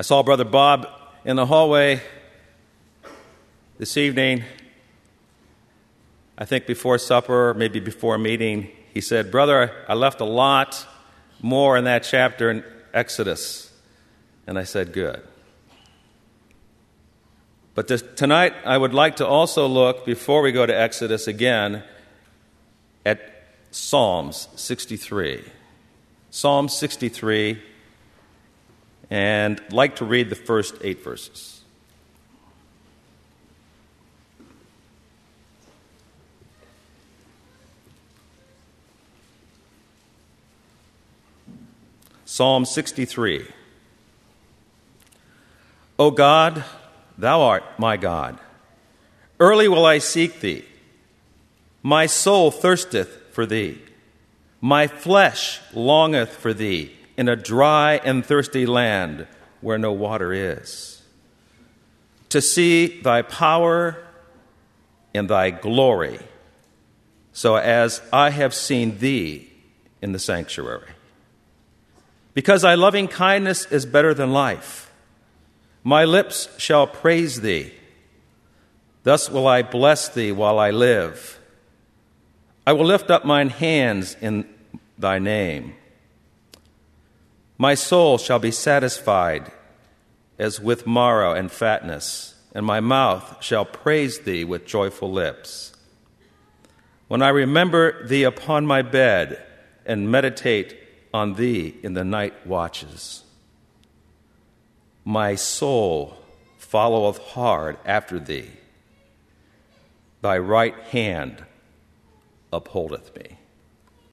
I saw Brother Bob in the hallway this evening. I think before supper, maybe before meeting, he said, Brother, I left a lot more in that chapter in Exodus. And I said, Good. But this, tonight, I would like to also look, before we go to Exodus again, at Psalms 63. Psalm 63, and I'd like to read the first eight verses. Psalm 63. O God, thou art my God. Early will I seek thee. My soul thirsteth for thee. My flesh longeth for thee in a dry and thirsty land where no water is. To see thy power and thy glory, so as I have seen thee in the sanctuary. Because thy loving kindness is better than life, my lips shall praise thee. Thus will I bless thee while I live. I will lift up mine hands in thy name. My soul shall be satisfied as with marrow and fatness, and my mouth shall praise thee with joyful lips. When I remember thee upon my bed and meditate on thee in the night watches, my soul followeth hard after thee. Thy right hand upholdeth me.